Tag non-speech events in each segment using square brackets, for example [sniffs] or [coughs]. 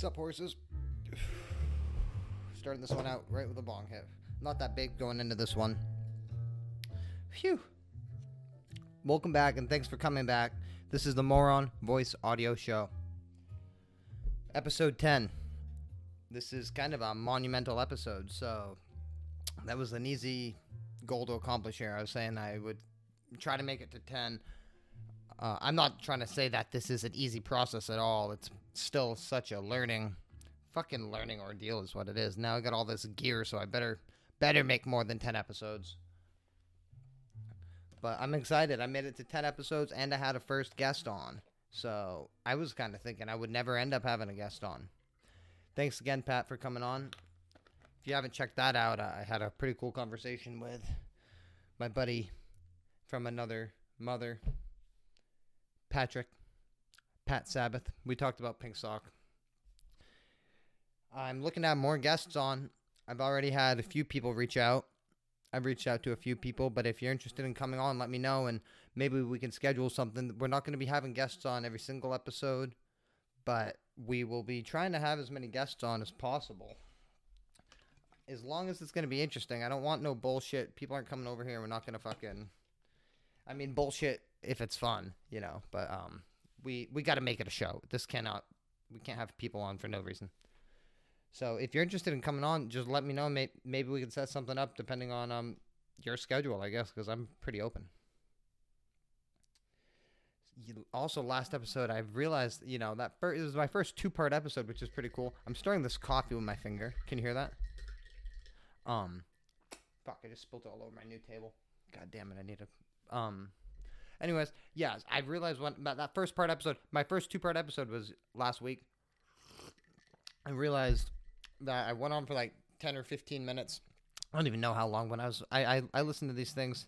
What's up, horses? [sighs] Starting this one out right with a bong hit. Not that big going into this one. Phew. Welcome back and thanks for coming back. This is the More On Voice Audio Show. Episode 10. This is kind of a monumental episode, so that was an easy goal to accomplish here. I was saying I would try to make it to 10. Uh, I'm not trying to say that this is an easy process at all. It's still such a learning, fucking learning ordeal is what it is. Now I got all this gear, so I better better make more than 10 episodes. But I'm excited. I made it to 10 episodes and I had a first guest on. So I was kind of thinking I would never end up having a guest on. Thanks again, Pat, for coming on. If you haven't checked that out, I had a pretty cool conversation with my buddy from another mother, Patrick, Pat Sabbath. We talked about Pink Sock. I'm looking to have more guests on. I've already had a few people reach out. I've reached out to a few people, but if you're interested in coming on, let me know and maybe we can schedule something. We're not going to be having guests on every single episode, but we will be trying to have as many guests on as possible. As long as it's going to be interesting. I don't want no bullshit. People aren't coming over here. We're not going to fucking I mean bullshit if it's fun, you know, but um we we got to make it a show. This cannot we can't have people on for no reason. So if you're interested in coming on, just let me know. Maybe, we can set something up depending on um your schedule, I guess, because I'm pretty open. Also, last episode, I realized, you know, that first, it was my first two part episode, which is pretty cool. I'm stirring this coffee with my finger. Can you hear that? Um, fuck, I just spilled it all over my new table. God damn it, I need a Um, anyways, yeah, I realized when that first part episode, my first two part episode was last week. I realized that I went on for like 10 or 15 minutes. I don't even know how long when I was I I, I listen to these things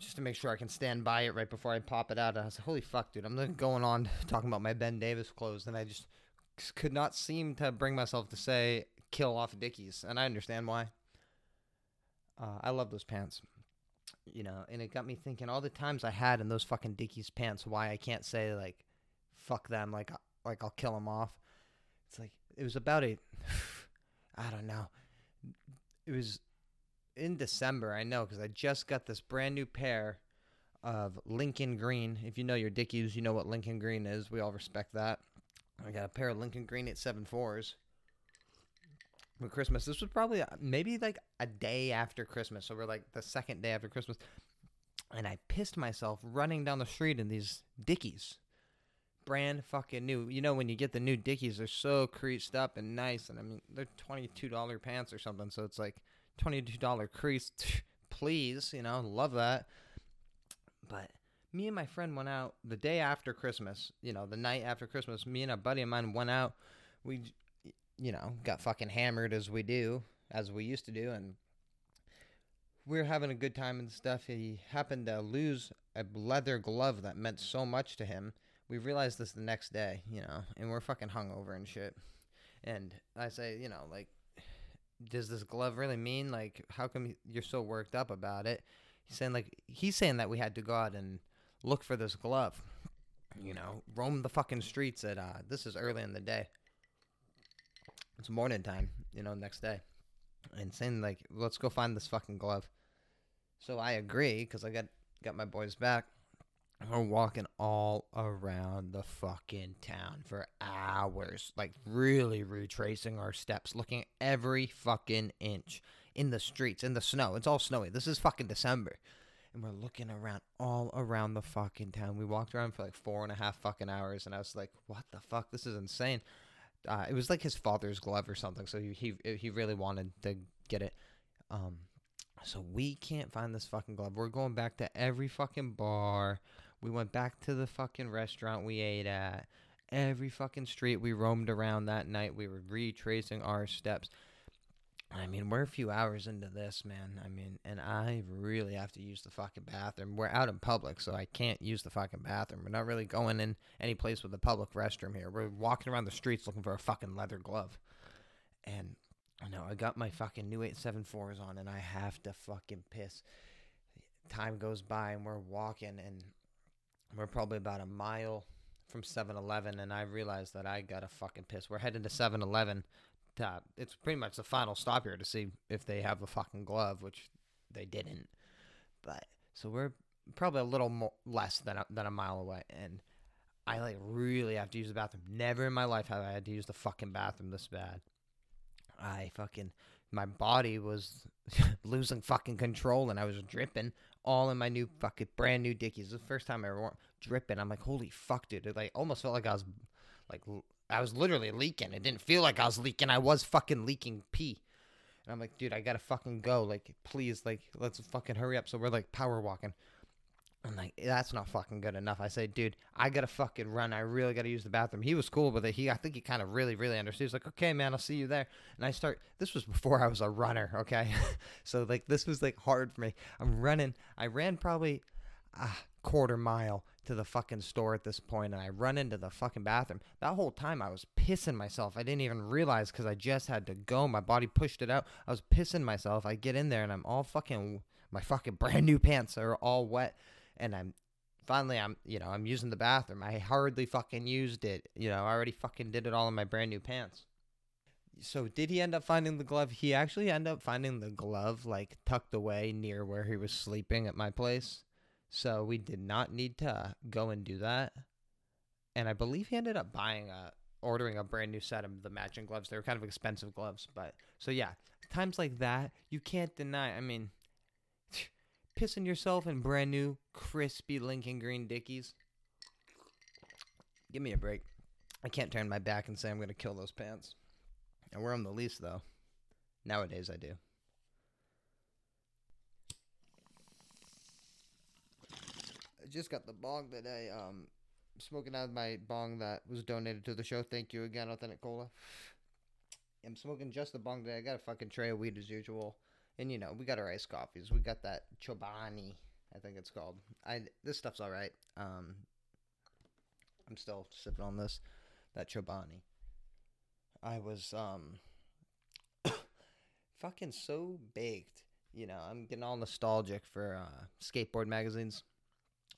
just to make sure I can stand by it right before I pop it out. I was like, holy fuck, dude, I'm going on [laughs] talking about my Ben Davis clothes and I just could not seem to bring myself to say kill off Dickies, and I understand why. Uh, I love those pants, you know, and it got me thinking all the times I had in those fucking Dickies pants. Why I can't say like, fuck them, like uh, like I'll kill them off. It's like it was about a, [sighs] I don't know, it was in December. I know because I just got this brand new pair of Lincoln Green. If you know your Dickies, you know what Lincoln Green is. We all respect that. I got a pair of Lincoln Green at seven fours for Christmas. This was probably uh, maybe like a day after Christmas. So we're like the second day after Christmas. And I pissed myself running down the street in these Dickies. Brand fucking new. You know, when you get the new Dickies, they're so creased up and nice. And I mean, they're $22 pants or something. So it's like $22 crease. [laughs] Please, you know, love that. But me and my friend went out the day after Christmas, you know, the night after Christmas. Me and a buddy of mine went out. We you know, got fucking hammered as we do, as we used to do, and we were having a good time and stuff. He happened to lose a leather glove that meant so much to him. We realized this the next day, you know, and we're fucking hungover and shit. And I say, you know, like, does this glove really mean like how come you're so worked up about it? He's saying like he's saying that we had to go out and look for this glove. You know, roam the fucking streets at uh this is early in the day it's morning time, you know, next day, and saying like, let's go find this fucking glove. So I agree because I got got my boys back. We're walking all around the fucking town for hours, like really retracing our steps, looking every fucking inch in the streets, in the snow. It's all snowy. This is fucking December. And we're looking around all around the fucking town. We walked around for like four and a half fucking hours, and I was like, what the fuck? This is insane uh, it was like his father's glove or something. So he he, he really wanted to get it. Um, so we can't find this fucking glove. We're going back to every fucking bar. We went back to the fucking restaurant we ate at. Every fucking street we roamed around that night. We were retracing our steps. I mean, we're a few hours into this, man. I mean, and I really have to use the fucking bathroom. We're out in public, so I can't use the fucking bathroom. We're not really going in any place with a public restroom here. We're walking around the streets looking for a fucking leather glove. And I know I got my fucking new 874s on, and I have to fucking piss. Time goes by, and we're walking, and we're probably about a mile from 7-Eleven, and I realized that I got to fucking piss. We're heading to 7-Eleven. To, uh, it's pretty much the final stop here to see if they have the fucking glove, which they didn't. But so we're probably a little more less than a, than a mile away, and I like really have to use the bathroom. Never in my life have I had to use the fucking bathroom this bad. I fucking my body was [laughs] losing fucking control and I was dripping all in my new fucking brand new dickies. The first time I ever wore dripping. I'm like, holy fuck, dude! It like almost felt like I was like I was literally leaking. It didn't feel like I was leaking. I was fucking leaking pee. And I'm like, dude, I gotta fucking go. Like, please, like, let's fucking hurry up. So we're like power walking. I'm like, that's not fucking good enough. I say, dude, I gotta fucking run. I really gotta use the bathroom. He was cool with it. He, I think he kind of really, really understood. He's like, okay, man, I'll see you there. And I start. This was before I was a runner. Okay, [laughs] so like this was like hard for me. I'm running. I ran probably a quarter mile to the fucking store at this point, and I run into the fucking bathroom. That whole time I was pissing myself. I didn't even realize because I just had to go. My body pushed it out. I was pissing myself. I get in there and I'm all fucking. My fucking [laughs] brand new pants are all wet and I'm finally I'm you know I'm using the bathroom. I hardly fucking used it. You know, I already fucking did it all in my brand new pants. So did he end up finding the glove? He actually ended up finding the glove like tucked away near where he was sleeping at my place. So we did not need to go and do that. And I believe he ended up buying a ordering a brand new set of the matching gloves. They were kind of expensive gloves, but so yeah, times like that, you can't deny. I mean, [sniffs] pissing yourself in brand new, crispy Lincoln Green Dickies. Give me a break. I can't turn my back and say I'm going to kill those pants. I wear them the least, though. Nowadays, I do. Just got the bong that I um smoking out of my bong that was donated to the show. Thank you again, Authentic Cola. I'm smoking just the bong today. I got a fucking tray of weed as usual. And you know, we got our iced coffees. We got that Chobani, I think it's called. I this stuff's all right. Um, I'm still sipping on this, that Chobani. I was um, [coughs] fucking so baked. You know, I'm getting all nostalgic for uh, skateboard magazines.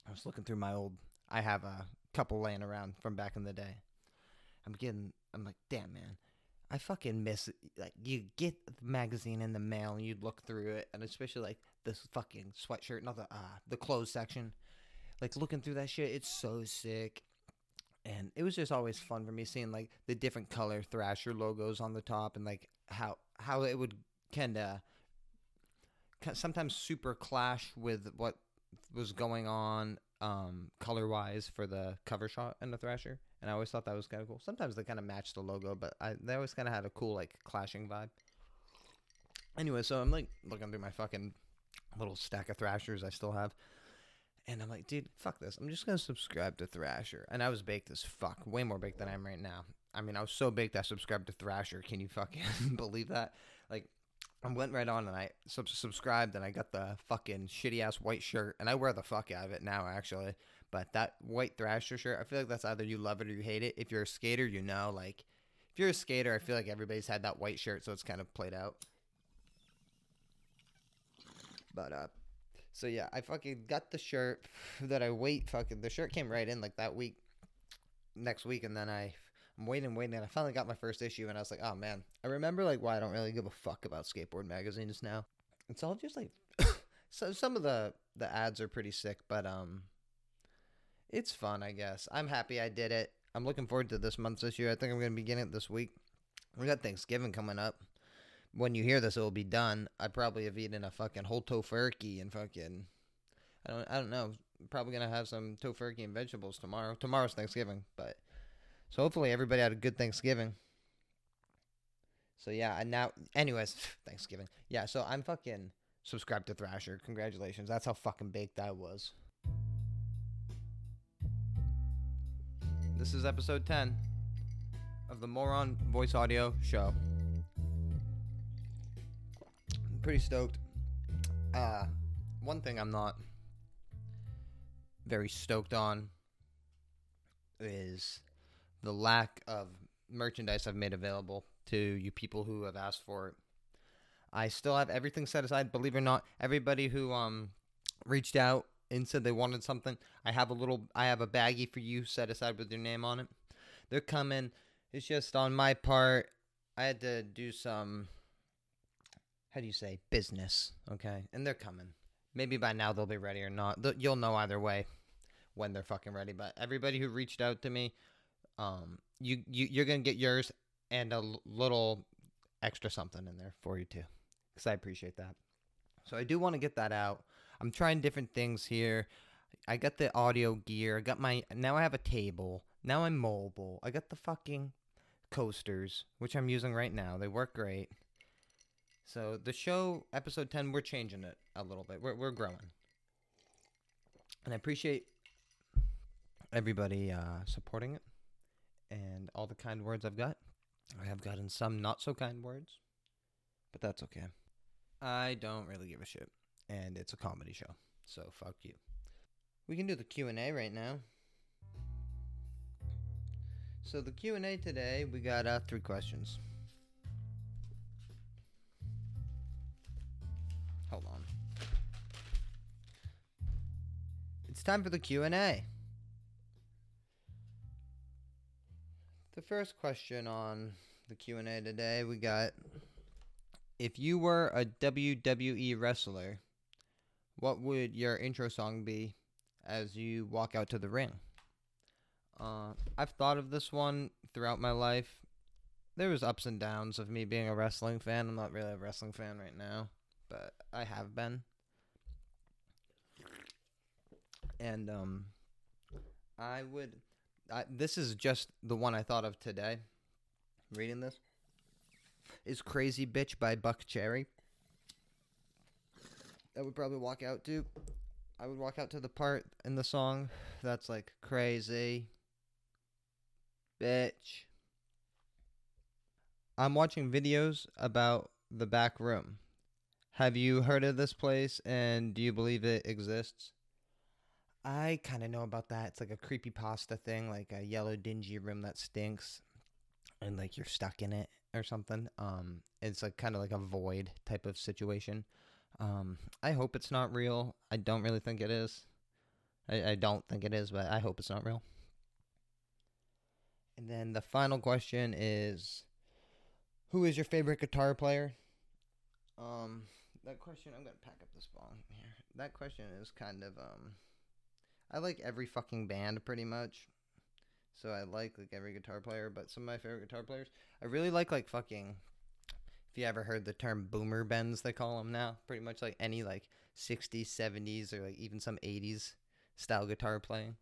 I was looking through my old. I have a couple laying around from back in the day. I'm getting. I'm like, damn man, I fucking miss like you get the magazine in the mail and you'd look through it and especially like this fucking sweatshirt, not the uh the clothes section. Like looking through that shit, it's so sick. And it was just always fun for me seeing like the different color Thrasher logos on the top and like how how it would kind of sometimes super clash with what was going on um, color wise for the cover shot and the Thrasher, and I always thought that was kind of cool. Sometimes they kind of match the logo, but I, they always kind of had a cool like clashing vibe. Anyway, so I'm like looking through my fucking little stack of Thrashers I still have, and I'm like, dude, fuck this. I'm just gonna subscribe to Thrasher, and I was baked as fuck, way more baked than I am right now. I mean, I was so baked I subscribed to Thrasher. Can you fucking [laughs] believe that? Like, I went right on and I sub- subscribed and I got the fucking shitty ass white shirt and I wear the fuck out of it now actually. But that white Thrasher shirt, I feel like that's either you love it or you hate it. If you're a skater, you know, like if you're a skater, I feel like everybody's had that white shirt, so it's kind of played out. But uh, so yeah, I fucking got the shirt [sighs] that I wait. Fucking the shirt came right in like that week, next week, and then I I'm waiting, waiting, and I finally got my first issue, and I was like, oh man, I remember like why I don't really give a fuck about skateboard magazines now. It's all just like, [coughs] so some of the the ads are pretty sick, but um, it's fun, I guess. I'm happy I did it. I'm looking forward to this month's issue. I think I'm gonna begin it this week. We got Thanksgiving coming up. When you hear this, it will be done. I probably have eaten a fucking whole Tofurky and fucking, I don't, I don't know. Probably gonna have some Tofurky and vegetables tomorrow. Tomorrow's Thanksgiving, but so hopefully everybody had a good Thanksgiving. So yeah, and now, anyways, [laughs] Thanksgiving. Yeah, so I'm fucking subscribed to Thrasher. Congratulations. That's how fucking baked I was. This is episode 10 of the More On Voice Audio Show. I'm pretty stoked. Uh, one thing I'm not very stoked on is the lack of merchandise I've made available to you people who have asked for it. I still have everything set aside. Believe it or not, everybody who um reached out and said they wanted something, I have a little, I have a baggie for you set aside with your name on it. They're coming. It's just on my part. I had to do some, how do you say, business. Okay, and they're coming. Maybe by now they'll be ready or not. You'll know either way when they're fucking ready. But everybody who reached out to me, um, you you you're gonna get yours and a little extra something in there for you too, because I appreciate that. So I do want to get that out. I'm trying different things here. I got the audio gear. I got my now I have a table. Now I'm mobile. I got the fucking coasters, which I'm using right now. They work great. So the show episode 10 we're changing it a little bit. We're we're growing. And I appreciate everybody uh, supporting it and all the kind words I've got. I have gotten some not so kind words, but that's okay. I don't really give a shit, and it's a comedy show, so fuck you. We can do the Q and A right now. So the Q and A today, we got uh, three questions. Hold on. It's time for the Q The first question on the Q and A today, we got: If you were a WWE wrestler, what would your intro song be as you walk out to the ring? Uh, I've thought of this one throughout my life. There was ups and downs of me being a wrestling fan. I'm not really a wrestling fan right now, but I have been. And um, I would. I, this is just the one I thought of today. Reading this is "Crazy Bitch" by Buckcherry. I would probably walk out to. I would walk out to the part in the song that's like crazy bitch. I'm watching videos about the back room. Have you heard of this place and do you believe it exists? I kind of know about that. It's like a creepy pasta thing, like a yellow dingy room that stinks and like you're stuck in it or something. Um it's like kind of like a void type of situation. Um I hope it's not real. I don't really think it is. I, I don't think it is, but I hope it's not real. And then the final question is who is your favorite guitar player? Um that question I'm gonna pack up this bong here. That question is kind of um I like every fucking band pretty much. So I like like every guitar player, but some of my favorite guitar players I really like like fucking if you ever heard the term boomer bends they call them now, pretty much like any like 60s, 70s or like even some 80s style guitar playing.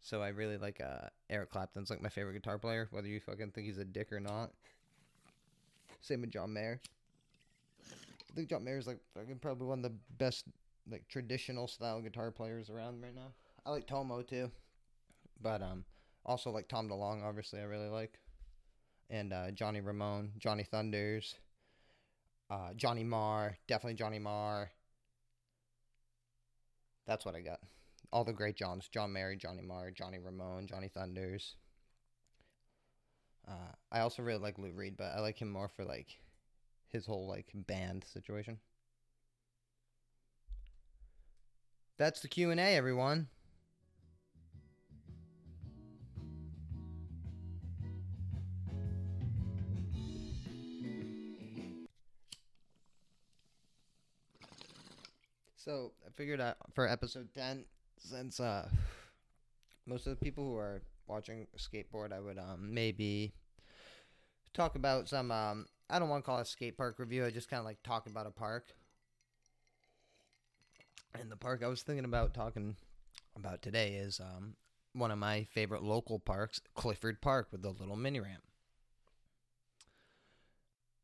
So I really like uh, Eric Clapton's like my favorite guitar player, whether you fucking think he's a dick or not. Same with John Mayer. I think John Mayer's like fucking probably one of the best like traditional style guitar players around right now. I like Tomo too, but um also like Tom DeLonge obviously I really like, and uh, Johnny Ramone, Johnny Thunders, uh, Johnny Marr, definitely Johnny Marr. That's what I got all the great Johns: John Mayer, Johnny Marr, Johnny Ramone, Johnny Thunders. Uh, I also really like Lou Reed, but I like him more for like his whole like band situation. That's the Q and A, everyone. So I figured out for episode ten, since uh, most of the people who are watching skateboard, I would um maybe talk about some um I don't want to call it a skate park review. I just kind of like talk about a park. And the park I was thinking about talking about today is um one of my favorite local parks, Clifford Park, with the little mini ramp.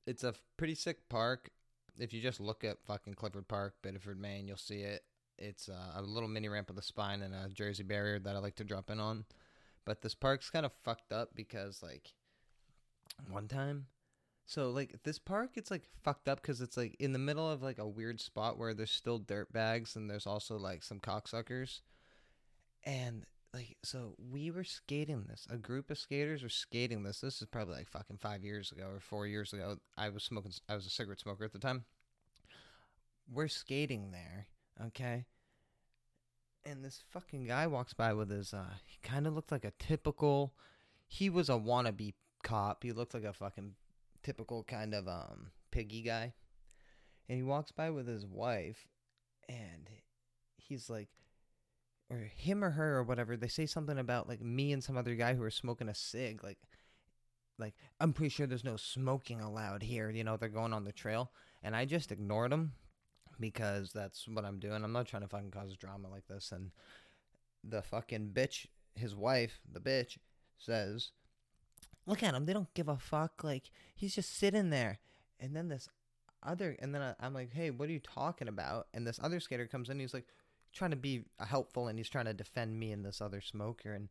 It's a pretty sick park. If you just look at fucking Clifford Park, Biddeford, Maine, you'll see it. It's uh, a little mini ramp with a spine and a Jersey barrier that I like to drop in on. But this park's kind of fucked up because, like, one time, so like this park, it's like fucked up because it's like in the middle of like a weird spot where there's still dirt bags and there's also like some cocksuckers. And like, so we were skating this. A group of skaters were skating this. This is probably like fucking five years ago or four years ago. I was smoking, I was a cigarette smoker at the time. We're skating there Okay. and this fucking guy walks by with his uh he kind of looked like a typical he was a wannabe cop he looked like a fucking typical kind of um piggy guy. And he walks by with his wife and he's like or him or her or whatever they say something about like me and some other guy who are smoking a cig like like i'm pretty sure there's no smoking allowed here you know they're going on the trail. And i just ignored them because that's what i'm doing. I'm not trying to fucking cause drama like this. And the fucking bitch his wife the bitch says look at him they don't give a fuck like he's just sitting there. And then this other and then I, i'm like hey what are you talking about? And this other skater comes in he's like trying to be helpful and he's trying to defend me and this other smoker. And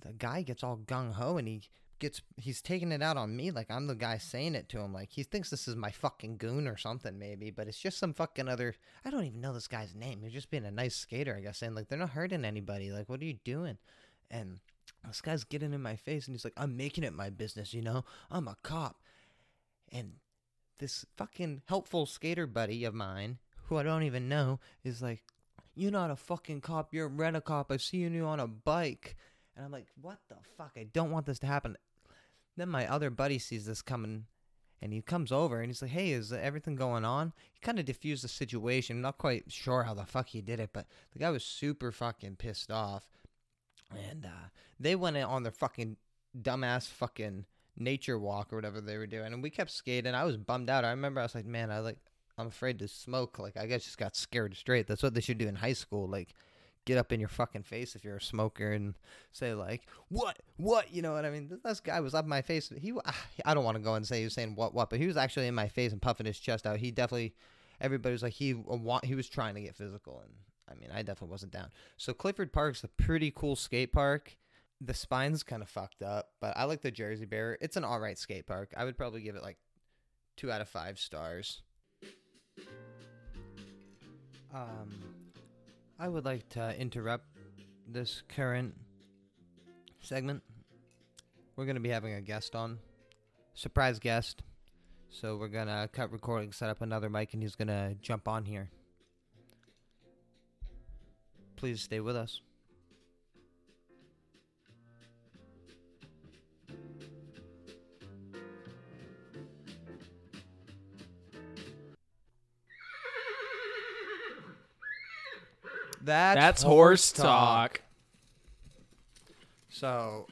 the guy gets all gung-ho and he gets he's taking it out on me like i'm the guy saying it to him like he thinks this is my fucking goon or something maybe but it's just some fucking other i don't even know this guy's name he's just being a nice skater i guess saying like they're not hurting anybody like what are you doing? And this guy's getting in my face and he's like i'm making it my business you know i'm a cop and this fucking helpful skater buddy of mine who i don't even know is like you're not a fucking cop. You're a rent a cop. I've seen you on a bike. And I'm like, what the fuck? I don't want this to happen. Then my other buddy sees this coming and he comes over and he's like, hey, is everything going on? He kind of diffused the situation. not quite sure how the fuck he did it, but the guy was super fucking pissed off. And uh, they went on their fucking dumbass fucking nature walk or whatever they were doing. And we kept skating. I was bummed out. I remember I was like, man, I like I'm afraid to smoke. Like I guess just got scared straight. That's what they should do in high school. Like get up in your fucking face if you're a smoker and say like what what you know what I mean. This guy was up my face. He [sighs] I don't want to go and say he was saying what what, but he was actually in my face and puffing his chest out. He definitely everybody was like he he was trying to get physical and I mean I definitely wasn't down. So Clifford Park's a pretty cool skate park. The spine's kind of fucked up, but I like the Jersey Bear. It's an all right skate park. I would probably give it like two out of five stars. Um, I would like to interrupt this current segment. We're going to be having a guest on, surprise guest. So we're going to cut recording, set up another mic, and he's going to jump on here. Please stay with us. That's, That's horse talk. So,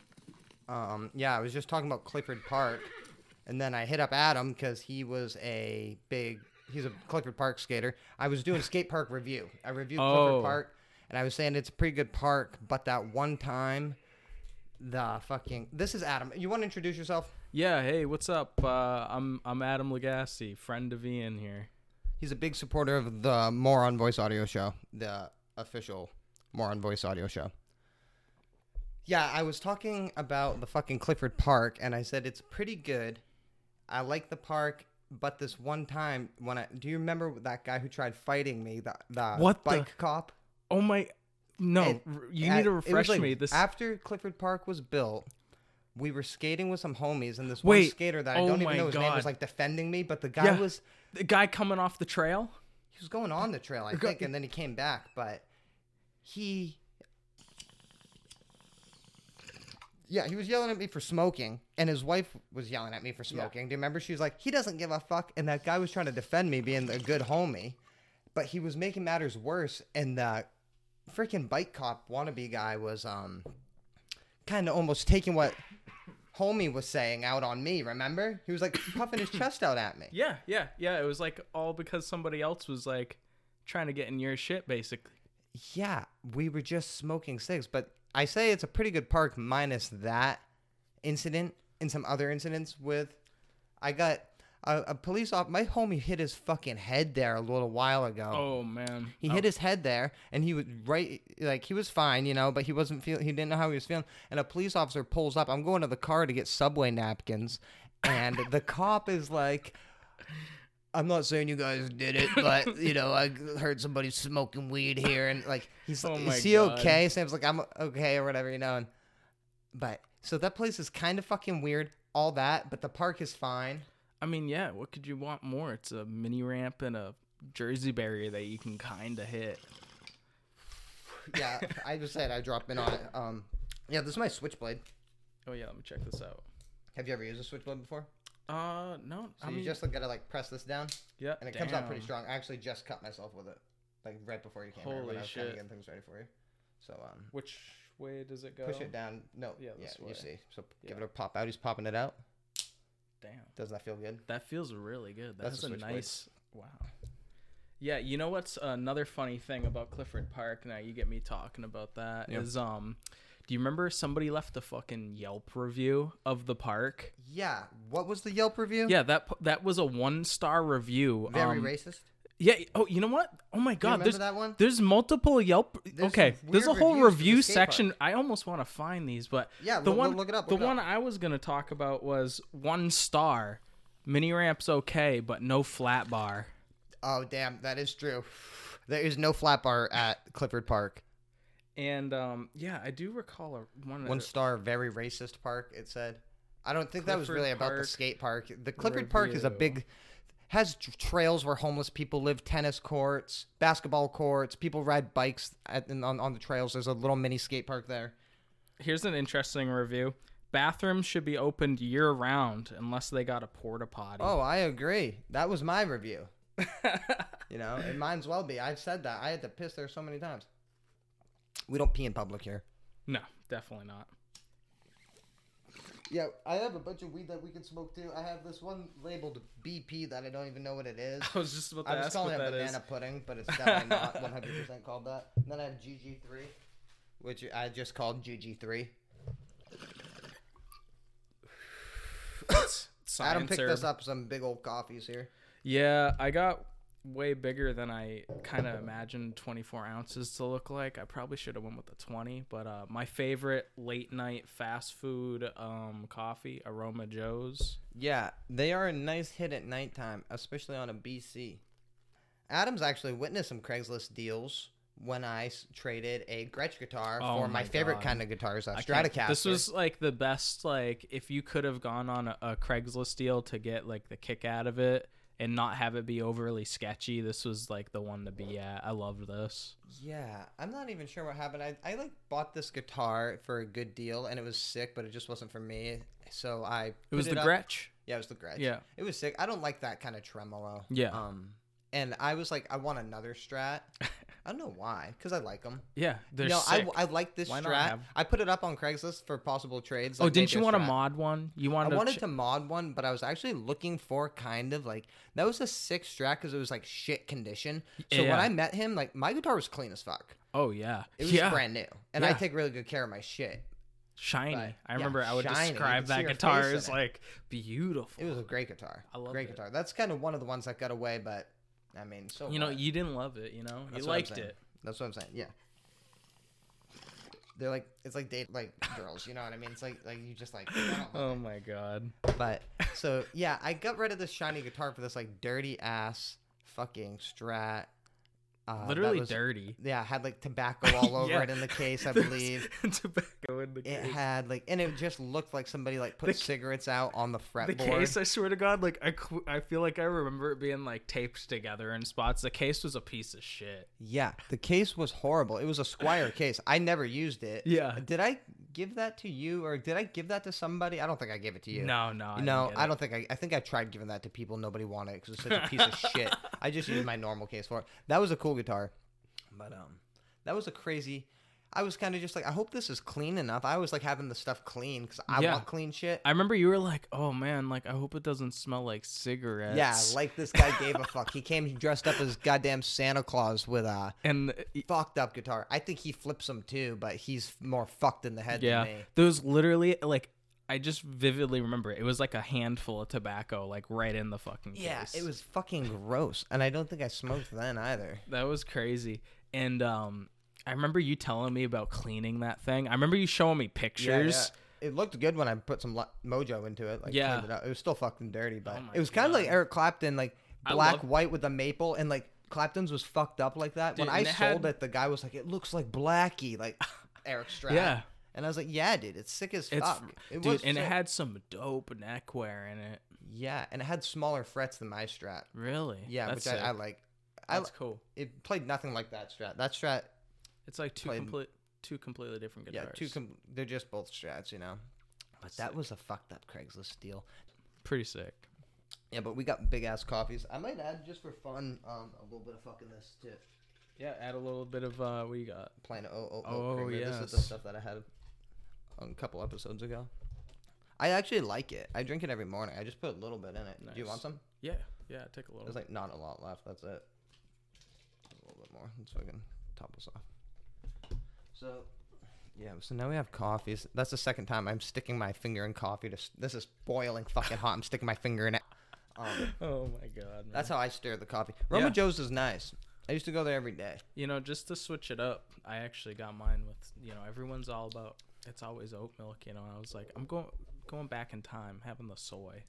um, yeah, I was just talking about Clifford Park, and then I hit up Adam because he was a big, he's a Clifford Park skater. I was doing skate park review. I reviewed Oh. Clifford Park, and I was saying it's a pretty good park, but that one time, the fucking, this is Adam. You want to introduce yourself? Yeah, hey, what's up? Uh, I'm I'm Adam Legassie, friend of Ian here. He's a big supporter of the More On Voice Audio show, the official More On Voice Audio show. Yeah, I was talking about the fucking Clifford Park, and I said it's pretty good. I like the park, but this one time when I do you remember that guy who tried fighting me, the the What the- bike cop? Oh my, no, you need to refresh like me. This after Clifford Park was built. We were skating with some homies, and this Wait, one skater that I oh don't my even know his name was like defending me, but the guy Yeah. was the guy coming off the trail. he was going on the trail, I think, and then he came back, but he Yeah, he was yelling at me for smoking, and his wife was yelling at me for smoking. Do you remember? She was like, "He doesn't give a fuck," and that guy was trying to defend me, being a good homie, but he was making matters worse. And the freaking bike cop wannabe guy was um kind of almost taking what homie was saying out on me. Remember? He was like puffing his chest out at me. [laughs] Yeah, yeah, yeah. It was like all because somebody else was like trying to get in your shit, basically. Yeah, we were just smoking cigs, but I say it's a pretty good park minus that incident and some other incidents with. I got a, a police off. My homie hit his fucking head there a little while ago. Oh man, He Oh, hit his head there, and he was right, like he was fine, you know, but he wasn't feel. He didn't know how he was feeling. And a police officer pulls up. I'm going to the car to get subway napkins, and the [laughs] cop is like, "I'm not saying you guys did it, but you know, I heard somebody smoking weed here, and like, he's Oh is he God. okay?" Sam's like, "I'm okay" or whatever, you know. And but so that place is kind of fucking weird. All that, but the park is fine. I mean, yeah. What could you want more? It's a mini ramp and a Jersey barrier that you can kind of hit. yeah, I just said I drop in on it. Um, yeah, this is my switchblade. Oh yeah, let me check this out. Have you ever used a switchblade before? Uh, no. So I you just like, gotta like press this down, yeah, and it comes out pretty strong. I actually just cut myself with it, like right before you came here when I was shit. getting things ready for you. So um, Which way does it go? push it down. No, Yeah, yeah, you see. So give it a pop out. He's popping it out. Damn, Doesn't that feel good? that feels really good. That's That's, a a nice. Wow. Yeah, you know what's another funny thing about Clifford Park? Now you get me talking about that. Is Yeah. um, do you remember somebody left a fucking Yelp review of the park? Yeah. What was the Yelp review? Yeah, that that was a one star review. Very um, racist. Yeah. Oh, you know what? Oh my god, remember there's that one? there's multiple Yelp. There's okay, there's a whole the review section. park. I almost want to find these, but Yeah, the look- one look it up, the look it one up. I was gonna talk about was one star. Mini ramps okay, but no flat bar. Oh damn, that is true. There is no flat bar at Clifford Park. And um, yeah, I do recall a one. One star, very racist park. It said. I don't think that was Clifford really about the skate park. The Clifford Park is a big, has trails where homeless people live, tennis courts, basketball courts. People ride bikes at, on on the trails. There's a little mini skate park there. Here's an interesting review. Bathrooms should be opened year round unless they got a porta potty. Oh, I agree. That was my review. [laughs] You know, it might as well be. I've said that. I had to piss there so many times. We don't pee in public here. no, definitely not. Yeah, I have a bunch of weed that we can smoke too. I have this one labeled BP that I don't even know what it is. [laughs] I was just about to I was ask calling what it that is. banana pudding, but it's definitely not [laughs] 100% called that. And then I have GG3, which I just called GG3. [sighs] Adam picked us up some big old coffees here. Yeah, I got way bigger than I kind of imagined 24 ounces to look like. I probably should have went with the 20, but uh, my favorite late night fast food um, coffee, Aroma Joe's. Yeah, they are a nice hit at nighttime, especially on a BC. Adam's actually witnessed some Craigslist deals when I s- traded a Gretsch guitar Oh for my, my favorite kind of guitars, a Stratocaster. This was like the best. Like if you could have gone on a, a Craigslist deal to get like the kick out of it and not have it be overly sketchy, this was like the one to be at. I loved this. Yeah, I'm not even sure what happened. I, I like bought this guitar for a good deal, and it was sick, but it just wasn't for me. So I It was put the up- Gretsch. Yeah, it was the Gretsch. Yeah. it was sick. I don't like that kind of tremolo. Yeah. Um, and I was like, I want another Strat. [laughs] I don't know why, because I like them. Yeah, they're no, I, sick. I like this Why not Strat. have- I put it up on Craigslist for possible trades. oh, like didn't you want a Strat. mod one? You I wanted. wanted ch- to mod one, but I was actually looking for kind of like that was a sick Strat because it was like shit condition. So Yeah. when I met him, like my guitar was clean as fuck. Oh yeah, It was yeah. brand new, and I Yeah. take really good care of my shit. shiny. I yeah, remember I would shiny. You describe could see that your guitar face in as it. like beautiful. It was a great guitar. I love great it. guitar. That's kind of one of the ones that got away, but I mean, so you know, what? you didn't love it. You know, That's you liked it. That's what I'm saying. Yeah. They're like it's like date like girls, you know what I mean? It's like like you just like [laughs] Oh it. my god. But so yeah, I got rid of this shiny guitar for this like dirty ass fucking Strat. Uh, Literally was- dirty. Yeah, had like tobacco [laughs] all over Yeah. it in the case, I [laughs] believe. [laughs] tobacco in the It case. had like, and it just looked like somebody like put The- cigarettes out on the fretboard. the case, I swear to God, like I, I feel like I remember it being like taped together in spots. The case was a piece of shit. Yeah, the case was horrible. It was a Squier case. I never used it. Yeah. Did I give that to you, or did I give that to somebody? I don't think I gave it to you. No, no, I no, I don't think I. I think I tried giving that to people. Nobody wanted it because it's such a piece of [laughs] shit. I just used my normal case for it. That was a cool guitar, but um, that was a crazy. I was kind of just like, I hope this is clean enough. I was like having the stuff clean because I Yeah. want clean shit. I remember you were like, "Oh man, like I hope it doesn't smell like cigarettes." Yeah, like this guy gave a fuck. He came dressed up as goddamn Santa Claus with a and fucked up guitar. I think he flips them too, but he's more fucked in the head yeah, than me. there was literally like I just vividly remember it was like a handful of tobacco, like right in the fucking Yeah, it was fucking gross, and I don't think I smoked then either. That was crazy. And um I remember you telling me about cleaning that thing. I remember you showing me pictures. It looked good when I put some mojo into it. Like, Yeah. it, it was still fucking dirty, but Oh it was kind of like Eric Clapton, like black love- white with the maple, and like Clapton's was fucked up like that. Dude, when I sold had- it, the guy was like, "It looks like Blackie," like [laughs] Eric Strat. Yeah. and I was like, "Yeah, dude, it's sick as It's fuck." It dude, was and it had some dope neckwear in it. yeah, and it had smaller frets than my Strat. Really? Yeah, That's which I, I sick. like. I, That's cool. it played nothing like that Strat. That Strat It's like two complete, two completely different guitars. Yeah, two. Com- they're just both strats, you know. But that was a fucked up Craigslist deal. pretty sick. Yeah, but we got big ass coffees. I might add just for fun um, a little bit of fucking this to Yeah, add a little bit of uh, what you got. plain oat, oat milk Oh, creamer. This is the stuff that I had a couple episodes ago. I actually like it. I drink it every morning. I just put a little bit in it. Do you want some? Yeah, yeah, take a little. There's like not a lot left. That's it. A little bit more. Let's fucking top this off. So, yeah. So now we have coffees. That's the second time I'm sticking my finger in coffee. To this is boiling fucking hot. I'm sticking my finger in it. Um, [laughs] oh my god, man. that's how I stir the coffee. Roma Yeah. Joe's is nice. I used to go there every day. you know, just to switch it up, I actually got mine with you know everyone's all about it's always oat milk. You know, I was like, I'm going going back in time, having the soy.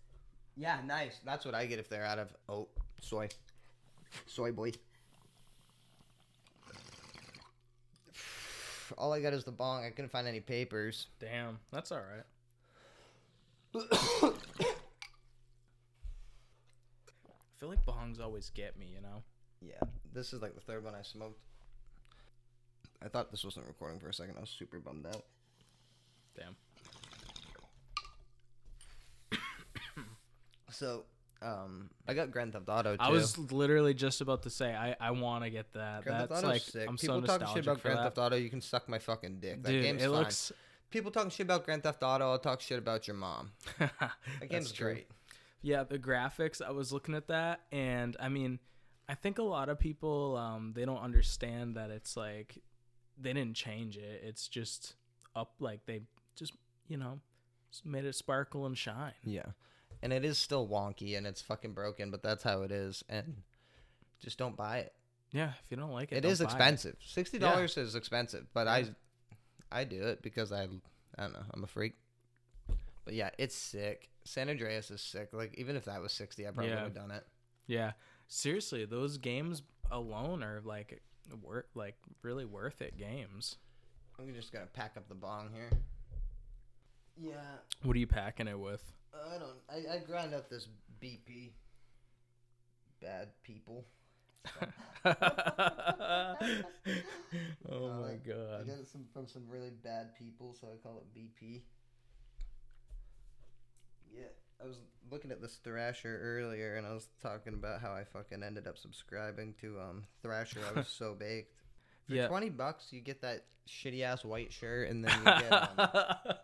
Yeah, nice. That's what I get if they're out of oat, soy, soy boy. All I got is the bong. I couldn't find any papers. Damn, that's all right. I feel like bongs always get me. You know. Yeah, this is like the third one I smoked. I thought this wasn't recording for a second. I was super bummed out. Damn. So, um, I got Grand Theft Auto too. I was literally just about to say I, I want to get that. Grand Theft That's Auto's like sick. I'm People so talking shit about Grand that. Theft Auto. You can suck my fucking dick. That Dude, game's it fine. looks. People talking shit about Grand Theft Auto. I'll talk shit about your mom. [laughs] That game's true. great. Yeah, the graphics. I was looking at that, and I mean, I think a lot of people um they don't understand that it's like they didn't change it. It's just up like they just you know just made it sparkle and shine. Yeah. And it is still wonky and it's fucking broken, but that's how it is. And just don't buy it. Yeah, if you don't like it, it don't is buy expensive. Sixty dollars is expensive, but I I do it because I I don't know, I'm a freak. But yeah, it's sick. San Andreas is sick. Like even if that was sixty, I probably Yeah. would have done it. Yeah, seriously, those games alone are like worth like really worth it games. I'm just gonna pack up the bong here. Yeah, What are you packing it with? I don't. I, I grind up this BP. Bad people. [laughs] oh Uh, my god! I got it some, from some really bad people, so I call it BP. Yeah, I was looking at this Thrasher earlier, and I was talking about how I fucking ended up subscribing to um Thrasher. I was so [laughs] baked. For Yeah. twenty bucks, you get that shitty ass white shirt, and then you get um, [laughs]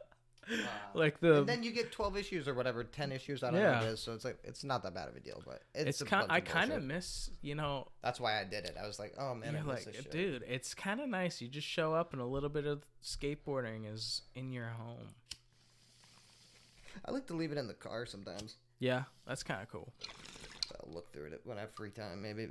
uh, like the and then you get twelve issues or whatever, ten issues. I don't know what it is. So it's like it's not that bad of a deal, but it's, it's kind I kind of miss, you know, That's why I did it. I was like, oh man, I miss like, this shit. dude, it's kind of nice. You just show up and a little bit of skateboarding is in your home. I like to leave it in the car sometimes. Yeah, that's kind of cool. I'll look through it when I have free time, maybe.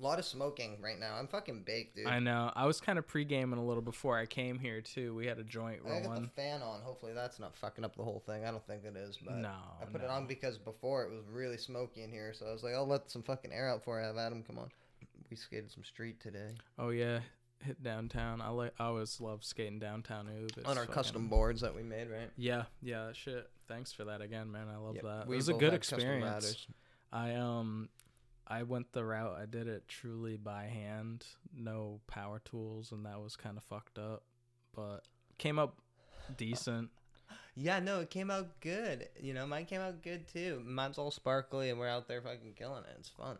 A lot of smoking right now. I'm fucking baked, dude. I know. I was kind of pre-gaming a little before I came here too. We had a joint I got the rolling. fan on. Hopefully that's not fucking up the whole thing. I don't think it is, but No, I put it no. on because before it was really smoky in here, so I was like, I'll let some fucking air out before I have Adam come on. We skated some street today Oh yeah, hit downtown. I like. I always love skating downtown. Oob. It's on our fucking- custom boards that we made, right? Yeah, yeah. Shit. Thanks for that again, man. I love Yep. that. We it was a both good had custom experience. I um I went the route I did it truly by hand, no power tools and that was kind of fucked up, but came up decent. Yeah, no, it came out good. You know, mine came out good too. Mine's all sparkly, and we're out there fucking killing it. It's fun.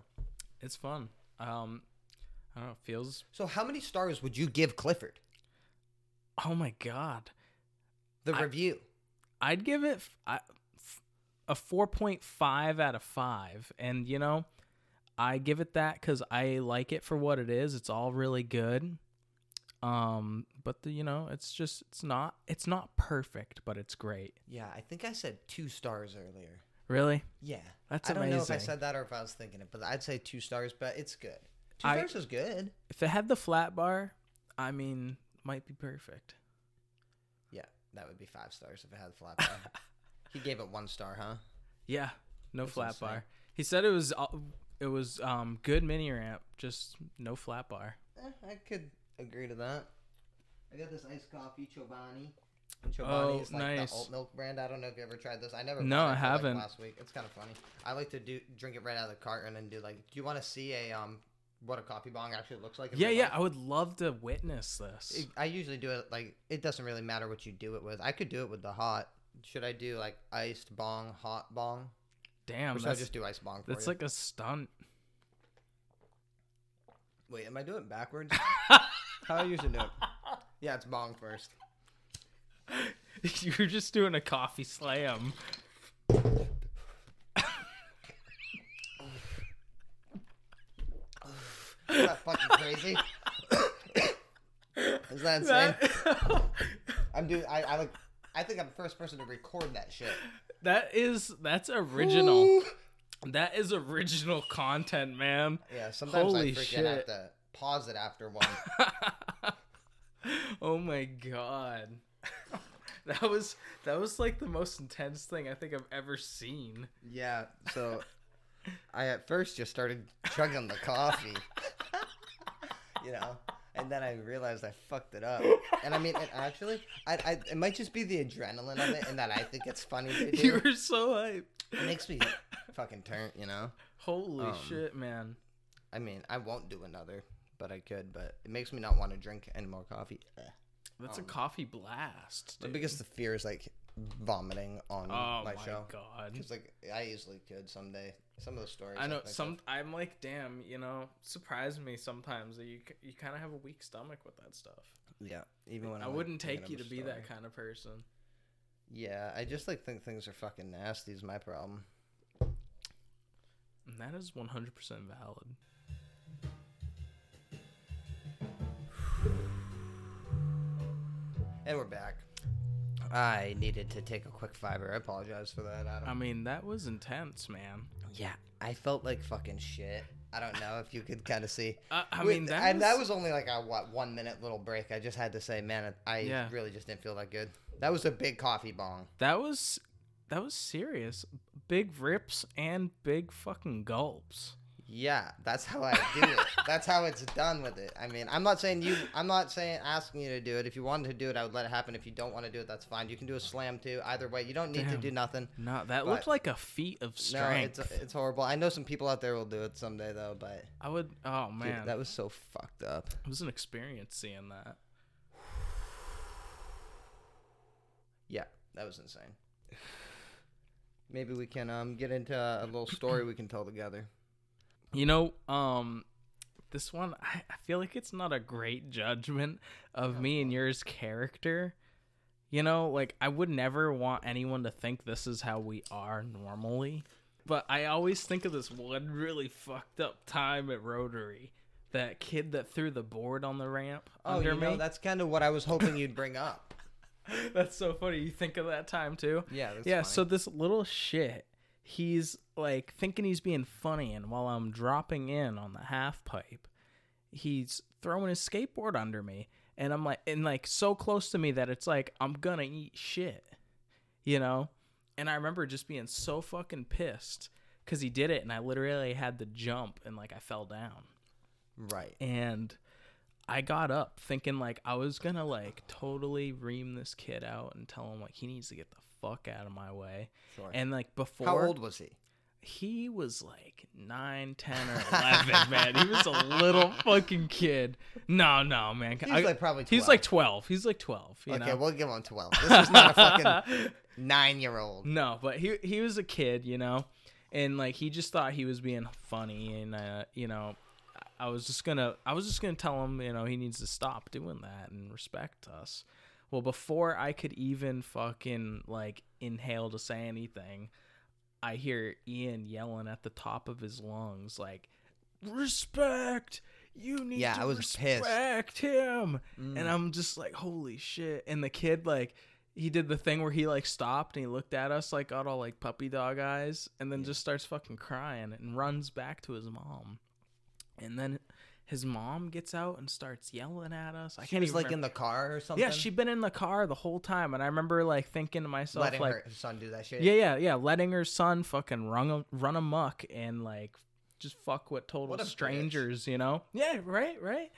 It's fun. Um I don't know, it feels So, how many stars would you give Clifford? Oh my god. The I- review. I'd give it f- I- f- a 4.5 out of 5 and you know, I give it that cuz I like it for what it is. It's all really good. Um but the, you know, it's just it's not it's not perfect, but it's great. Yeah, I think I said two stars earlier. Really? Yeah, That's I don't know if I said that or if I was thinking it, but I'd say two stars. But it's good. Two I- stars is good. If it had the flat bar, I mean, might be perfect. Yeah, that would be five stars if it had flat bar. [laughs] he gave it one star, huh? Yeah, no That's flat insane. bar. He said it was uh, it was um good mini ramp, just no flat bar. Eh, I could agree to that. I got this iced coffee, Chobani. Oh, Chobani is like nice. the oat milk brand. I don't know if you ever tried this. I never. No, I it till, like, haven't. last week, it's kind of funny. I like to do drink it right out of the carton and do like. Do you want to see a um what a coffee bong actually looks like? Yeah, yeah. life? I would love to witness this. It- I usually do it like it doesn't really matter what you do it with. I could do it with the hot. Should I do like iced bong, hot bong, Damn, or should I that's, just do iced bong for that's you? like a stunt. Wait, am I doing it backwards? [laughs] How I usually do it? Yeah, it's bong first. [laughs] You're just doing a coffee slam. Is that fucking crazy? [laughs] Is that insane? That, I'm doing. I, I like. I think I'm the first person to record that shit. That is that's original. That is original content, man. Yeah, sometimes Holy I freaking have to pause it after one. [laughs] oh my god. [laughs] that was that was like the most intense thing I think I've ever seen. Yeah, so I at first just started chugging the coffee, [laughs] you know, and then I realized I fucked it up. And I mean, it actually, I, I, it might just be the adrenaline of it, and that I think it's funny to [laughs] do. You were so hyped. It makes me fucking turn, you know. Holy Um, shit, man. I mean, I won't do another, but I could. But it makes me not want to drink any more coffee. That's a um, coffee blast. Because the biggest fear is like vomiting on Oh my, my show. god. Because like I easily could someday. Some of the stories. I know some. I'm like, damn. You know, surprise me sometimes that you you kind of have a weak stomach with that stuff. Yeah, even when I I'm, wouldn't thinking take you to be that kind of person. Yeah, I just like think things are fucking nasty. Is my problem. And that is 100% valid. [sighs] And we're back. I needed to take a quick fiber. I apologize for that, Adam. I mean, that was intense, man. Yeah, I felt like fucking shit. I don't know if you could kind of see. Uh, I mean, that and was, that was only like a what one minute little break. I just had to say, man, I Yeah. really just didn't feel that good. That was a big coffee bong. that was that was serious. Big rips and big fucking gulps. Yeah, that's how I do it. that's how it's done with it. I mean, I'm not saying you. I'm not saying asking you to do it. If you wanted to do it, I would let it happen. If you don't want to do it, that's fine. You can do a slam too. Either way, you don't need to do nothing. No, that But- looked like a feat of No, strength. it's it's horrible. I know some people out there will do it someday though, but I would. Oh dude, man, that was so fucked up. it was an experience seeing that. Yeah, that was insane. Maybe we can um get into a little story we can tell together. You know, um, this one I, I feel like it's not a great judgment of me and yours character. You know, like I would never want anyone to think this is how we are normally. But I always think of this one really fucked up time at Rotary. That kid that threw the board on the ramp Oh, under you know, me. that's kind of what I was hoping you'd bring up. [laughs] That's so funny. You think of that time too? Yeah, that's yeah, funny. so this little shit, he's like thinking he's being funny, and while I'm dropping in on the half pipe, he's throwing his skateboard under me, and I'm like, and like so close to me that it's like I'm gonna eat shit, you know. And I remember just being so fucking pissed because he did it, and I literally had to jump, and like I fell down right. and I got up thinking like I was gonna like totally ream this kid out and tell him like he needs to get the fuck out of my way. Sure. And like before, How old was he? he was like 9, 10, or 11, [laughs] man. He was a little fucking kid. No, no, man. He's I- like probably 12. he's like 12. He's like 12, you okay, know? we'll give him 12. This is not a fucking [laughs] nine year old. No, but he he was a kid, you know, and like he just thought he was being funny, and uh, you know, I was just gonna I was just gonna tell him, you know, he needs to stop doing that and respect us. Well, before I could even fucking like inhale to say anything, I hear Ian yelling at the top of his lungs, like, "Respect! You need Yeah, to I was pissed. respect him." Mm. And I'm just like, "Holy shit!" And the kid like he did the thing where he like stopped and he looked at us like got all like puppy dog eyes and then just starts fucking crying and runs back to his mom. And then his mom gets out and starts yelling at us. I she can't was even like remember. in the car or something. Yeah, she'd been in the car the whole time and I remember like thinking to myself letting like her son do that shit. Yeah, yeah, yeah, letting her son fucking run run amok and like just fuck with total What a bitch. strangers, you know? Yeah, right, right.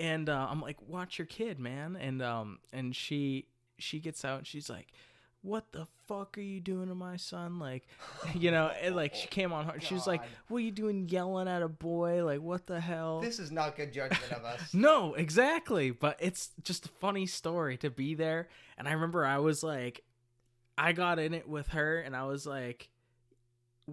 And uh, I'm like, watch your kid, man. And um, and she she gets out and she's like, what the fuck are you doing to my son? Like, [laughs] you know, and like she came on hard. She was like, what are you doing yelling at a boy? Like, what the hell? This is not good judgment of us. [laughs] No, exactly. But it's just a funny story to be there. And I remember I was like, I got in it with her, and I was like,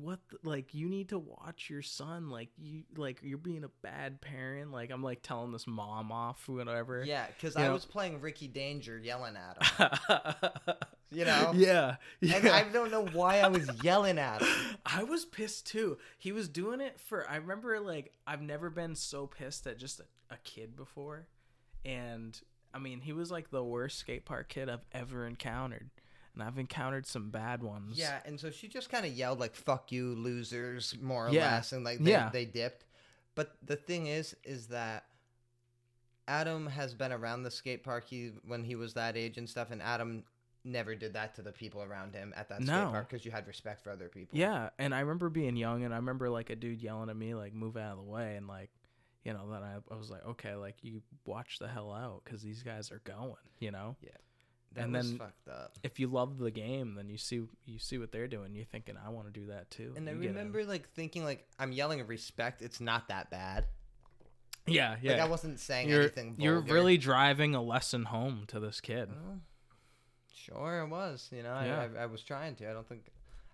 "What? The, like, you need to watch your son. Like, you like you're being a bad parent. Like, I'm like telling this mom off, whatever. Yeah, because I know- was playing Ricky Danger yelling at him. [laughs] You know? yeah, yeah. And I don't know why I was yelling at him. [laughs] I was pissed too. He was doing it for. I remember like I've never been so pissed at just a, a kid before, and I mean he was like the worst skate park kid I've ever encountered, and I've encountered some bad ones. Yeah, and so she just kind of yelled like "fuck you, losers," more or Yeah. less, and like they, Yeah. they dipped. But the thing is, is that Adam has been around the skate park he when he was that age and stuff, and Adam never did that to the people around him at that No. skate park because you had respect for other people. Yeah, and I remember being young, and I remember like a dude yelling at me like move out of the way, and like. You know, then I, I was like, okay, like you watch the hell out because these guys are going. You know, that and then- fucked up. if you love the game, then you see you see what they're doing. You're thinking, I want to do that too. And I remember like thinking like I'm yelling respect. It's not that bad. yeah, yeah. Like I wasn't saying you're anything. you're really driving a lesson home to this kid. Well, sure, it was. You know, I, I, I was trying to. I don't think.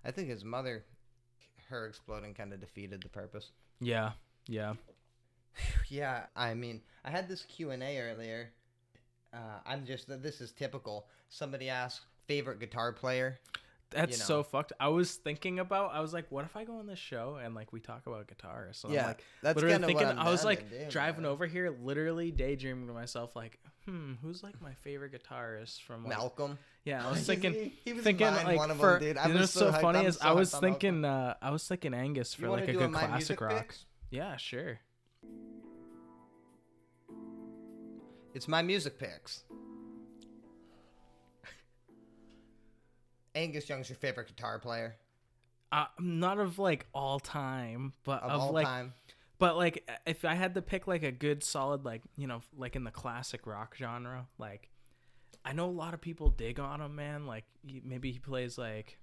I think his mother, her exploding, kind of defeated the purpose. Yeah, yeah, [sighs] Yeah, I mean, I had this Q and A earlier. Uh, I'm just. This is typical. Somebody asked favorite guitar player. that's know. so fucked. I was thinking about. I was like, what if I go on this show and like we talk about guitarists? So I'm yeah, like that's literally thinking. what I'm I was like do, driving man. over here, literally daydreaming to myself, like, hmm, who's like my favorite guitarist from like, Malcolm. Yeah, I was [laughs] thinking. he, he was thinking like one of for them, dude. I you know what's so hyped. funny I'm is so I was thinking uh I was thinking Angus for like a good classic rock. Yeah, sure. It's my music picks. Angus Young's your favorite guitar player Uh, not of like all time, but of, of, all like time. But like, if I had to pick like a good solid, like you know, like in the classic rock genre, like I know a lot of people dig on him, man. Like he- maybe he plays like,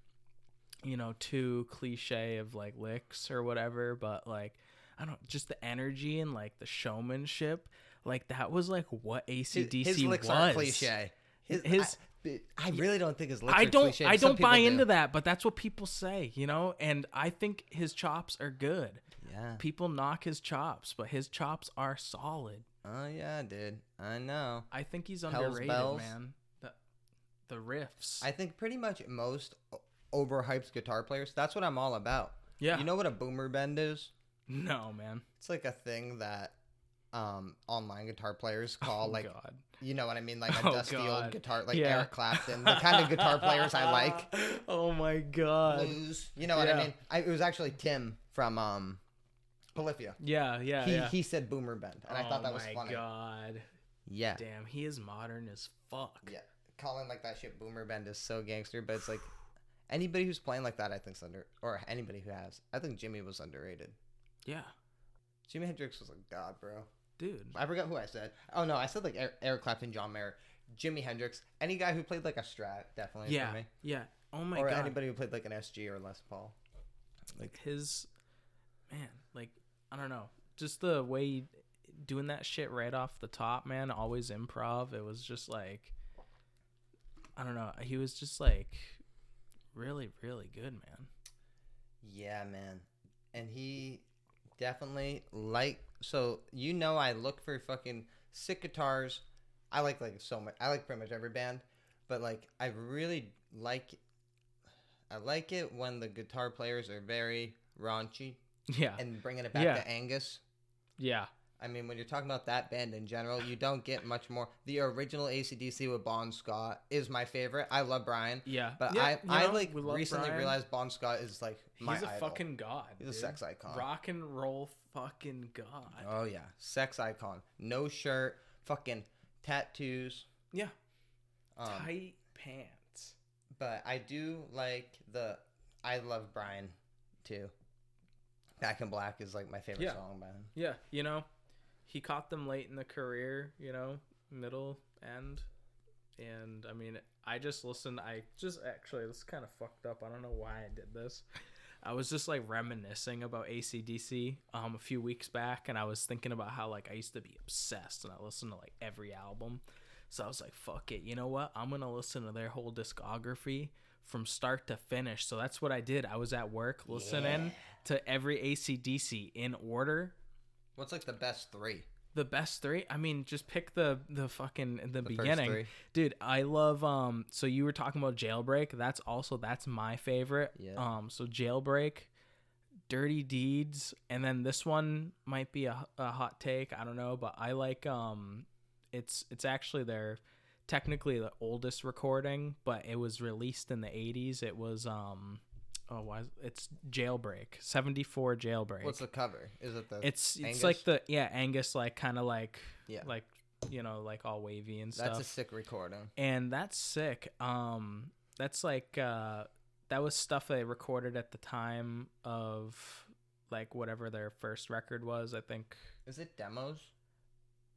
you know, too cliche of like licks or whatever. But like, I don't just the energy and like the showmanship, like that was like what His, ACDC his licks was. are cliche. His, His- I, I really don't think his licks I don't cliche. I don't buy people into do. that, but that's what people say, you know. And I think his chops are good. Yeah. People knock his chops, but his chops are solid. Oh yeah, dude. I know. I think he's Hell's underrated, Bells. man. The the riffs. I think pretty much most overhyped guitar players. That's what I'm all about. yeah. You know what a boomer bend is? no, man. It's like a thing that um online guitar players [laughs] call oh like God. you know what I mean, like a Oh, dusty old guitar, like Yeah. Eric Clapton, the kind of guitar players I like. [laughs] oh my God. Blues, you know what I mean? I, it was actually Tim from um, Polyphia. Yeah, yeah, he yeah. he said boomer bend, and I thought that was oh my funny. God. Yeah, Damn, he is modern as fuck. yeah. Calling like that shit boomer bend is so gangster, but it's like anybody who's playing like that, I think's under, or anybody who has. I think Jimmy was underrated. Yeah, Jimi Hendrix was a god, bro. Dude. I forgot who I said. Oh no, I said like Eric, Eric Clapton, John Mayer, Jimi Hendrix, any guy who played like a Strat, definitely Yeah, for me. yeah. Oh my or God. anybody who played like an SG or Les Paul. like his man like i don't know just the way he, doing that shit right off the top man always improv it was just like i don't know he was just like really really good man Yeah, man. And he definitely like so you know I look for fucking sick guitars. I like like so much. I like pretty much every band, but like I really like I like it when the guitar players are very raunchy yeah and bringing it back Yeah. to Angus. yeah I mean, when you're talking about that band in general, you don't get much more. The original ACDC with Bon Scott is my favorite. I love Brian, yeah but Yeah, I I know, like recently Brian. realized Bon Scott is like my he's a idol. fucking god He's a sex icon. rock and roll fucking god Oh yeah, sex icon. No shirt, fucking tattoos. yeah Um, tight pants but I do like the. I love Brian, too. Back in Black is like my favorite Yeah. song by him. yeah you know he caught them late in the career you know middle end and I mean, I just listened. I just actually, this is kind of fucked up. I don't know why I did this. I was just like reminiscing about ACDC um, a few weeks back, and I was thinking about how like I used to be obsessed and I listened to like every album. So I was like, fuck it. You know what? I'm going to listen to their whole discography from start to finish. So that's what I did. I was at work listening to every ACDC in order. What's like the best three? The best three? I mean, just pick the the fucking the, The beginning. three. Dude, I love um so you were talking about Jailbreak. That's also that's my favorite. Yeah. Um so Jailbreak, Dirty Deeds, and then this one might be a, a hot take, I don't know, but I like um it's it's actually their technically the oldest recording, but it was released in the 80s. It was um oh why is, it's Jailbreak. 74 Jailbreak. What's the cover? Is it the? it's it's Angus? like the yeah, Angus like kind of like yeah. like you know, like all wavy and stuff. That's a sick recording. and that's sick. Um, that's like uh, that was stuff they recorded at the time of like whatever their first record was. I think Is it demos?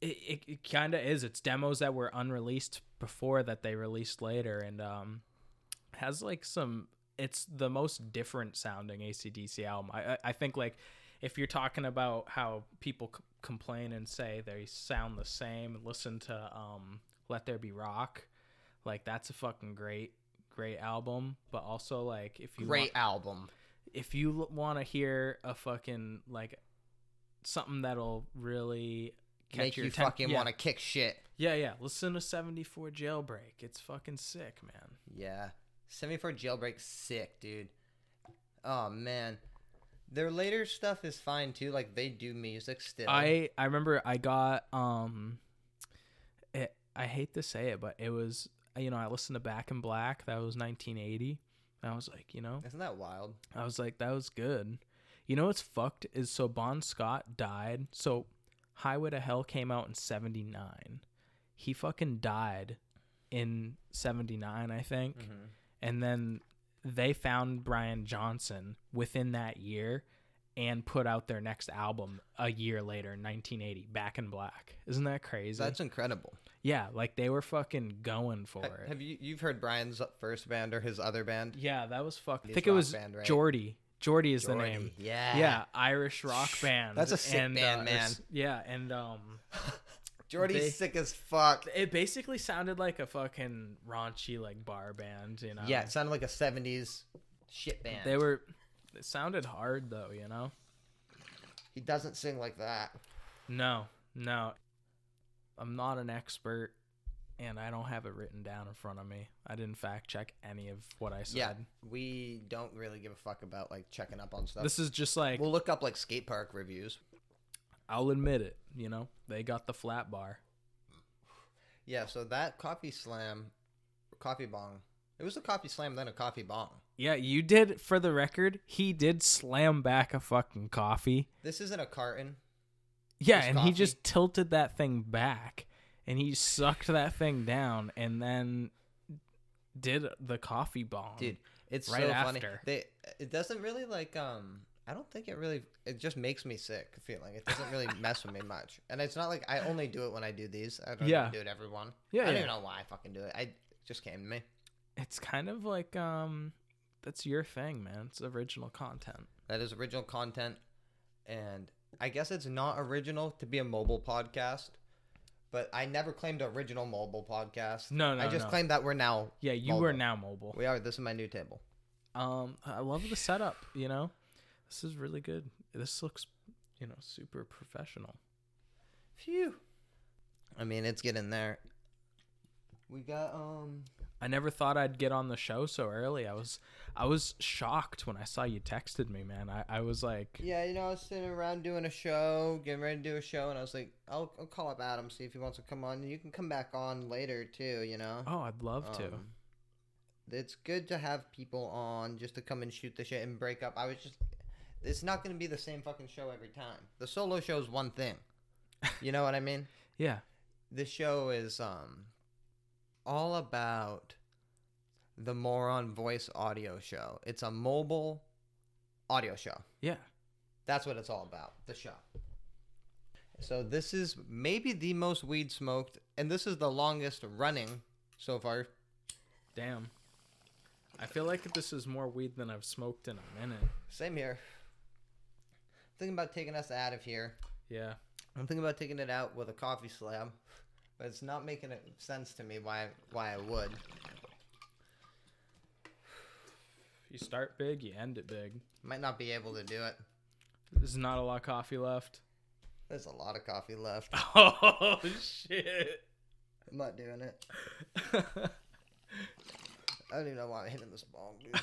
it it, it kind of is. It's demos that were unreleased before that they released later, and um, has like some. It's the most different sounding ACDC album. I I, think like if you're talking about how people c- complain and say they sound the same, listen to um Let There Be Rock, like that's a fucking great great album. But also like if you Great want, album. if you want to hear a fucking like something that'll really Make your you atten- fucking yeah. want to kick shit. Yeah, yeah. Listen to 74 Jailbreak. It's fucking sick, man. Yeah. 74 Jailbreak, sick, dude. Oh, man. Their later stuff is fine, too. Like, they do music still. I I remember I got um it, I hate to say it, but it was you know, I listened to Back in Black. That was 1980. And I was like, you know, Isn't that wild? I was like that was good. You know what's fucked is so Bon Scott died. So Highway to Hell came out in 79. He fucking died in 79, I think. Mm-hmm. And then they found Brian Johnson within that year and put out their next album a year later, 1980, Back in Black. Isn't that crazy? That's incredible. yeah, like they were fucking going for Ha- it. Have you you've heard Brian's first band or his other band? yeah, that was fucking. I think it was band, right? Geordie. Geordie is the name. Yeah. Yeah, Irish rock band. That's a sick and, band, uh, man. Yeah, and um, [laughs] Geordie's They- sick as fuck. it basically sounded like a fucking raunchy like bar band. You know? Yeah, it sounded like a 70s shit band. they were. It sounded hard though. You know. He doesn't sing like that. No, no. I'm not an expert and I don't have it written down in front of me. I didn't fact check any of what I said. Yeah, we don't really give a fuck about like checking up on stuff. This is just like we'll look up like skate park reviews. I'll admit it, you know. They got the flat bar. Yeah, so that coffee slam, coffee bong. It was a coffee slam, then a coffee bong. Yeah, you did for the record, he did slam back a fucking coffee. This isn't a carton. Yeah, and he just tilted that thing back and he sucked that thing down and then did the coffee bomb. Dude, it's right so funny. after. They it doesn't really like um I don't think it really it just makes me sick feeling. It doesn't really mess with me much. And it's not like I only do it when I do these. I don't Yeah. do it every one. Yeah, I don't yeah. even know why I fucking do it. I it just came to me. It's kind of like um that's your thing, man. It's original content. That is original content and I guess it's not original to be a mobile podcast. But I never claimed original mobile podcast. No, no, I just no. claimed that we're now Yeah, you Mobile. are now mobile. we are. This is my new table. Um, I love the setup. You know, this is really good. This looks, you know, super professional. Phew. I mean, it's getting there. We got um I never thought I'd get on the show so early. I was, I was shocked when I saw you texted me, man. I, I was like, Yeah, you know, I was sitting around doing a show, getting ready to do a show, and I was like, I'll, I'll call up Adam, see if he wants to come on. You can come back on later, too, you know? oh, I'd love to. Um, It's good to have people on just to come and shoot the shit and break up. I was just. It's not going to be the same fucking show every time. The solo show is one thing. You know what I mean? [laughs] Yeah, This show is um all about the More On Voice audio show. It's a mobile audio show. yeah. That's what it's all about. The show. So this is maybe the most weed smoked, and this is the longest running so far. Damn. I feel like this is more weed than I've smoked in a minute. Same here. Thinking about taking us out of here. Yeah. I'm thinking about taking it out with a coffee slab, but it's not making sense to me why why I would. You start big, you end it big. Might not be able to do it. There's not a lot of coffee left. There's a lot of coffee left. [laughs] Oh shit. I'm not doing it. [laughs] I don't even know why I'm hitting this bong, dude.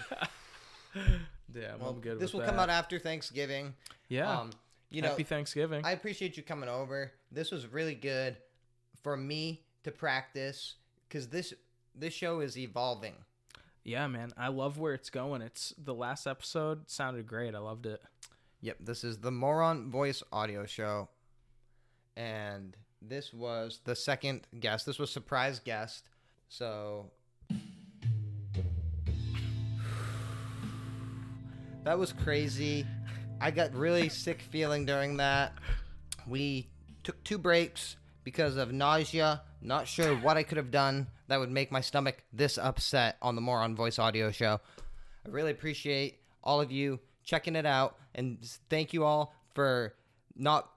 [laughs] Damn, Well, I'm good this will that. come out after Thanksgiving. Yeah. Um, you know, Happy Thanksgiving. I appreciate you coming over. This was really good for me to practice because this this show is evolving. yeah, man. I love where it's going. It's the last episode sounded great. I loved it. Yep, this is the More On Voice Audio Show, and this was the second guest. This was surprise guest. So [sighs] that was crazy. I got really sick feeling during that. We took two breaks because of nausea. Not sure what I could have done that would make my stomach this upset on the More On Voice Audio Show. I really appreciate all of you checking it out, and thank you all for not,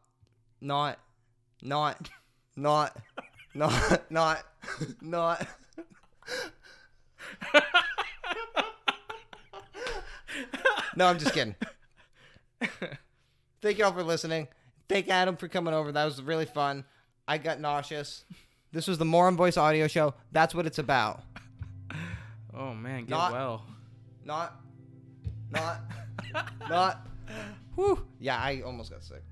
not, not, not, not, not, not. [laughs] no, I'm just kidding. [laughs] Thank you all for listening. Thank Adam for coming over. That was really fun. I got nauseous. This was the More On Voice Audio Show. That's what it's about. [laughs] Oh man, get Not- well. Not, not, [laughs] not. Whew. Yeah, I almost got sick.